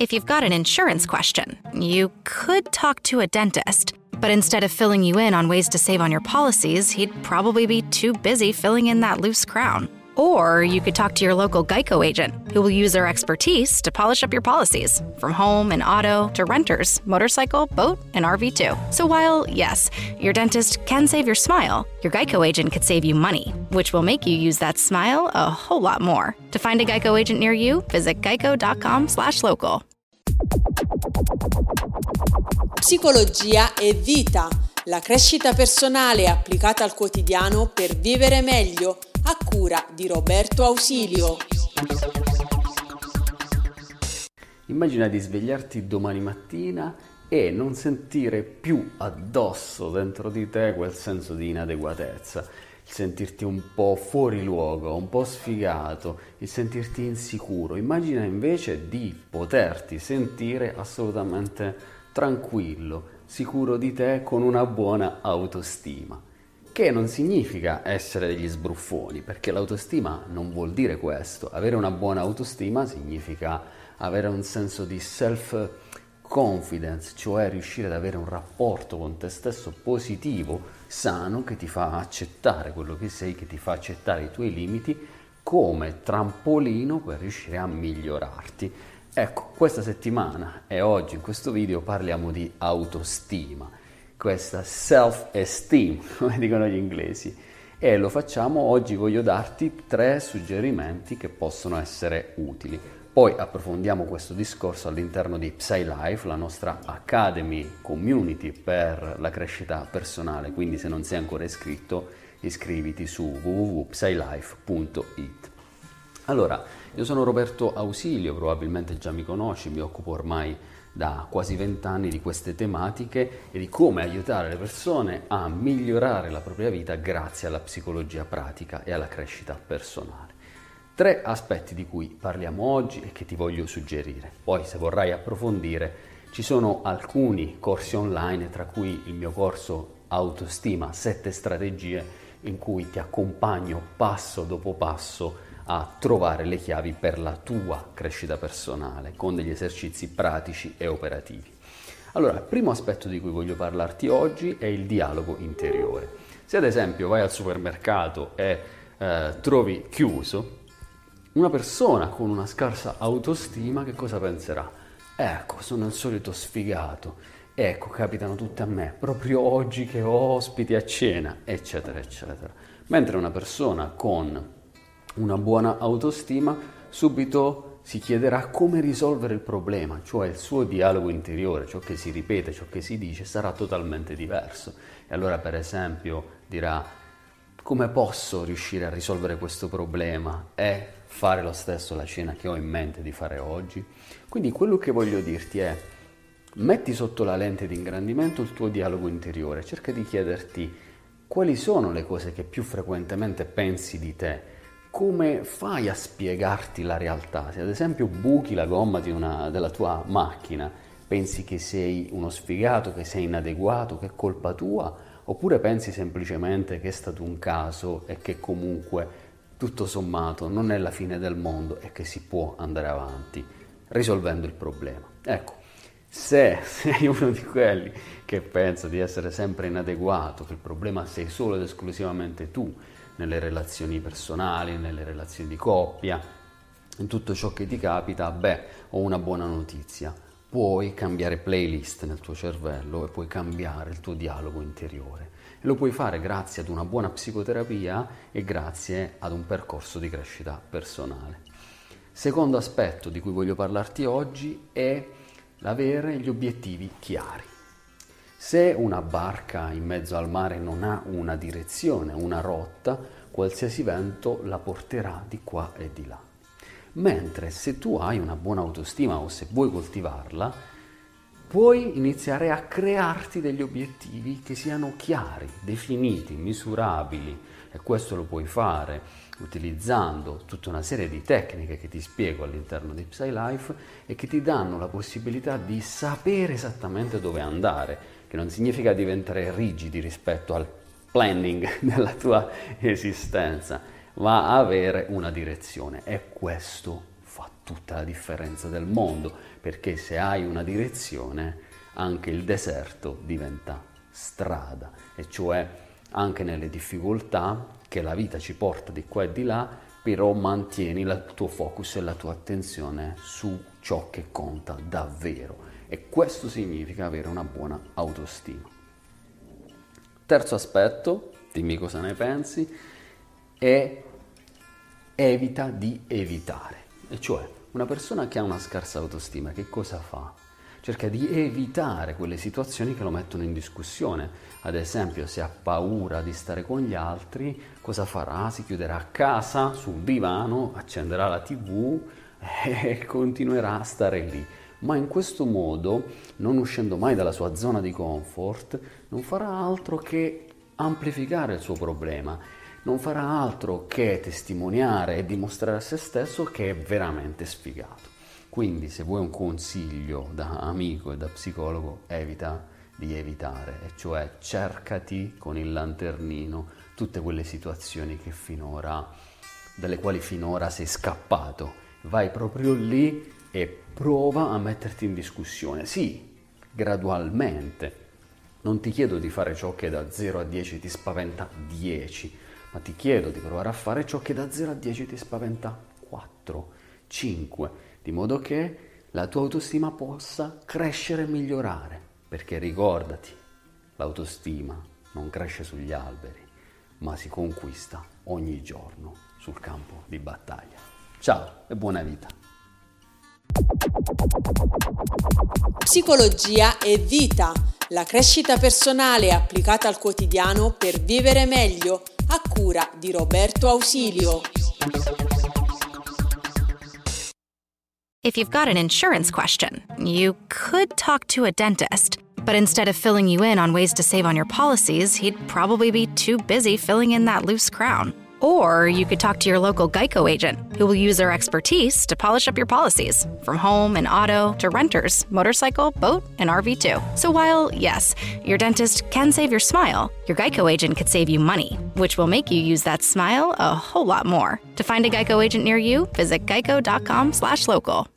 If you've got an insurance question, you could talk to a dentist. But instead of filling you in on ways to save on your policies, he'd probably be too busy filling in that loose crown. Or you could talk to your local Geico agent, who will use their expertise to polish up your policies, from home and auto to renters, motorcycle, boat, and RV too. So while, yes, your dentist can save your smile, your Geico agent could save you money, which will make you use that smile a whole lot more. To find a Geico agent near you, visit geico.com/local. Psicologia e vita, la crescita personale applicata al quotidiano per vivere meglio a cura di Roberto Ausilio. Immagina di svegliarti domani mattina e non sentire più addosso dentro di te quel senso di inadeguatezza, il sentirti un po' fuori luogo, un po' sfigato, il sentirti insicuro. Immagina invece di poterti sentire assolutamente tranquillo, sicuro di te, con una buona autostima che non significa essere degli sbruffoni, perché l'autostima non vuol dire questo. Avere una buona autostima significa avere un senso di self confidence, cioè riuscire ad avere un rapporto con te stesso positivo, sano, che ti fa accettare quello che sei, che ti fa accettare i tuoi limiti come trampolino per riuscire a migliorarti. Ecco, questa settimana e oggi in questo video parliamo di autostima questa self-esteem, come dicono gli inglesi. E lo facciamo oggi, voglio darti tre suggerimenti che possono essere utili. Poi approfondiamo questo discorso all'interno di PsyLife, la nostra Academy Community per la crescita personale, quindi se non sei ancora iscritto iscriviti su www.psylife.it. Allora, io sono Roberto Ausilio, probabilmente già mi conosci, mi occupo ormai da quasi vent'anni di queste tematiche e di come aiutare le persone a migliorare la propria vita grazie alla psicologia pratica e alla crescita personale. Tre aspetti di cui parliamo oggi e che ti voglio suggerire. Poi se vorrai approfondire ci sono alcuni corsi online, tra cui il mio corso Autostima, sette strategie in cui ti accompagno passo dopo passo a trovare le chiavi per la tua crescita personale con degli esercizi pratici e operativi. Allora, il primo aspetto di cui voglio parlarti oggi è il dialogo interiore. Se ad esempio vai al supermercato e eh, trovi chiuso una persona con una scarsa autostima, che cosa penserà? Ecco, sono il solito sfigato. Ecco, capitano tutte a me, proprio oggi che ho ospiti a cena, eccetera, eccetera. Mentre una persona con una buona autostima, subito si chiederà come risolvere il problema, cioè il suo dialogo interiore, ciò che si ripete, ciò che si dice sarà totalmente diverso. E allora per esempio dirà come posso riuscire a risolvere questo problema e fare lo stesso la cena che ho in mente di fare oggi? Quindi quello che voglio dirti è metti sotto la lente di ingrandimento il tuo dialogo interiore, cerca di chiederti quali sono le cose che più frequentemente pensi di te come fai a spiegarti la realtà? Se ad esempio buchi la gomma una, della tua macchina, pensi che sei uno sfigato, che sei inadeguato, che è colpa tua? Oppure pensi semplicemente che è stato un caso e che comunque tutto sommato non è la fine del mondo e che si può andare avanti risolvendo il problema? Ecco, se sei uno di quelli che pensa di essere sempre inadeguato, che il problema sei solo ed esclusivamente tu, nelle relazioni personali, nelle relazioni di coppia, in tutto ciò che ti capita, beh, ho una buona notizia. Puoi cambiare playlist nel tuo cervello e puoi cambiare il tuo dialogo interiore. E lo puoi fare grazie ad una buona psicoterapia e grazie ad un percorso di crescita personale. Secondo aspetto di cui voglio parlarti oggi è l'avere gli obiettivi chiari. Se una barca in mezzo al mare non ha una direzione, una rotta, qualsiasi vento la porterà di qua e di là. Mentre se tu hai una buona autostima o se vuoi coltivarla, puoi iniziare a crearti degli obiettivi che siano chiari, definiti, misurabili e questo lo puoi fare utilizzando tutta una serie di tecniche che ti spiego all'interno di PsyLife e che ti danno la possibilità di sapere esattamente dove andare che non significa diventare rigidi rispetto al planning della tua esistenza, ma avere una direzione. E questo fa tutta la differenza del mondo, perché se hai una direzione, anche il deserto diventa strada, e cioè anche nelle difficoltà che la vita ci porta di qua e di là, però mantieni il tuo focus e la tua attenzione su ciò che conta davvero. E questo significa avere una buona autostima. Terzo aspetto, dimmi cosa ne pensi, è evita di evitare. E cioè, una persona che ha una scarsa autostima, che cosa fa? Cerca di evitare quelle situazioni che lo mettono in discussione. Ad esempio, se ha paura di stare con gli altri, cosa farà? Si chiuderà a casa, sul divano, accenderà la tv e continuerà a stare lì. Ma in questo modo, non uscendo mai dalla sua zona di comfort, non farà altro che amplificare il suo problema non farà altro che testimoniare e dimostrare a se stesso che è veramente sfigato. Quindi se vuoi un consiglio da amico e da psicologo, evita di evitare, e cioè cercati con il lanternino tutte quelle situazioni finora, dalle quali finora sei scappato. Vai proprio lì e prova a metterti in discussione. Sì, gradualmente. Non ti chiedo di fare ciò che da 0 a 10 ti spaventa 10, ma ti chiedo di provare a fare ciò che da 0 a 10 ti spaventa 4, 5, di modo che la tua autostima possa crescere e migliorare. Perché ricordati, l'autostima non cresce sugli alberi, ma si conquista ogni giorno sul campo di battaglia. Ciao e buona vita! Psicologia e vita, la crescita personale applicata al quotidiano per vivere meglio a cura di Roberto Ausilio. If you've got an insurance question, you could talk to a dentist. But instead of filling you in on ways to save on your policies, he'd probably be too busy filling in that loose crown. Or you could talk to your local Geico agent, who will use their expertise to polish up your policies, from home and auto to renters, motorcycle, boat, and RV too. So while, yes, your dentist can save your smile, your Geico agent could save you money, which will make you use that smile a whole lot more. To find a Geico agent near you, visit geico.com/local.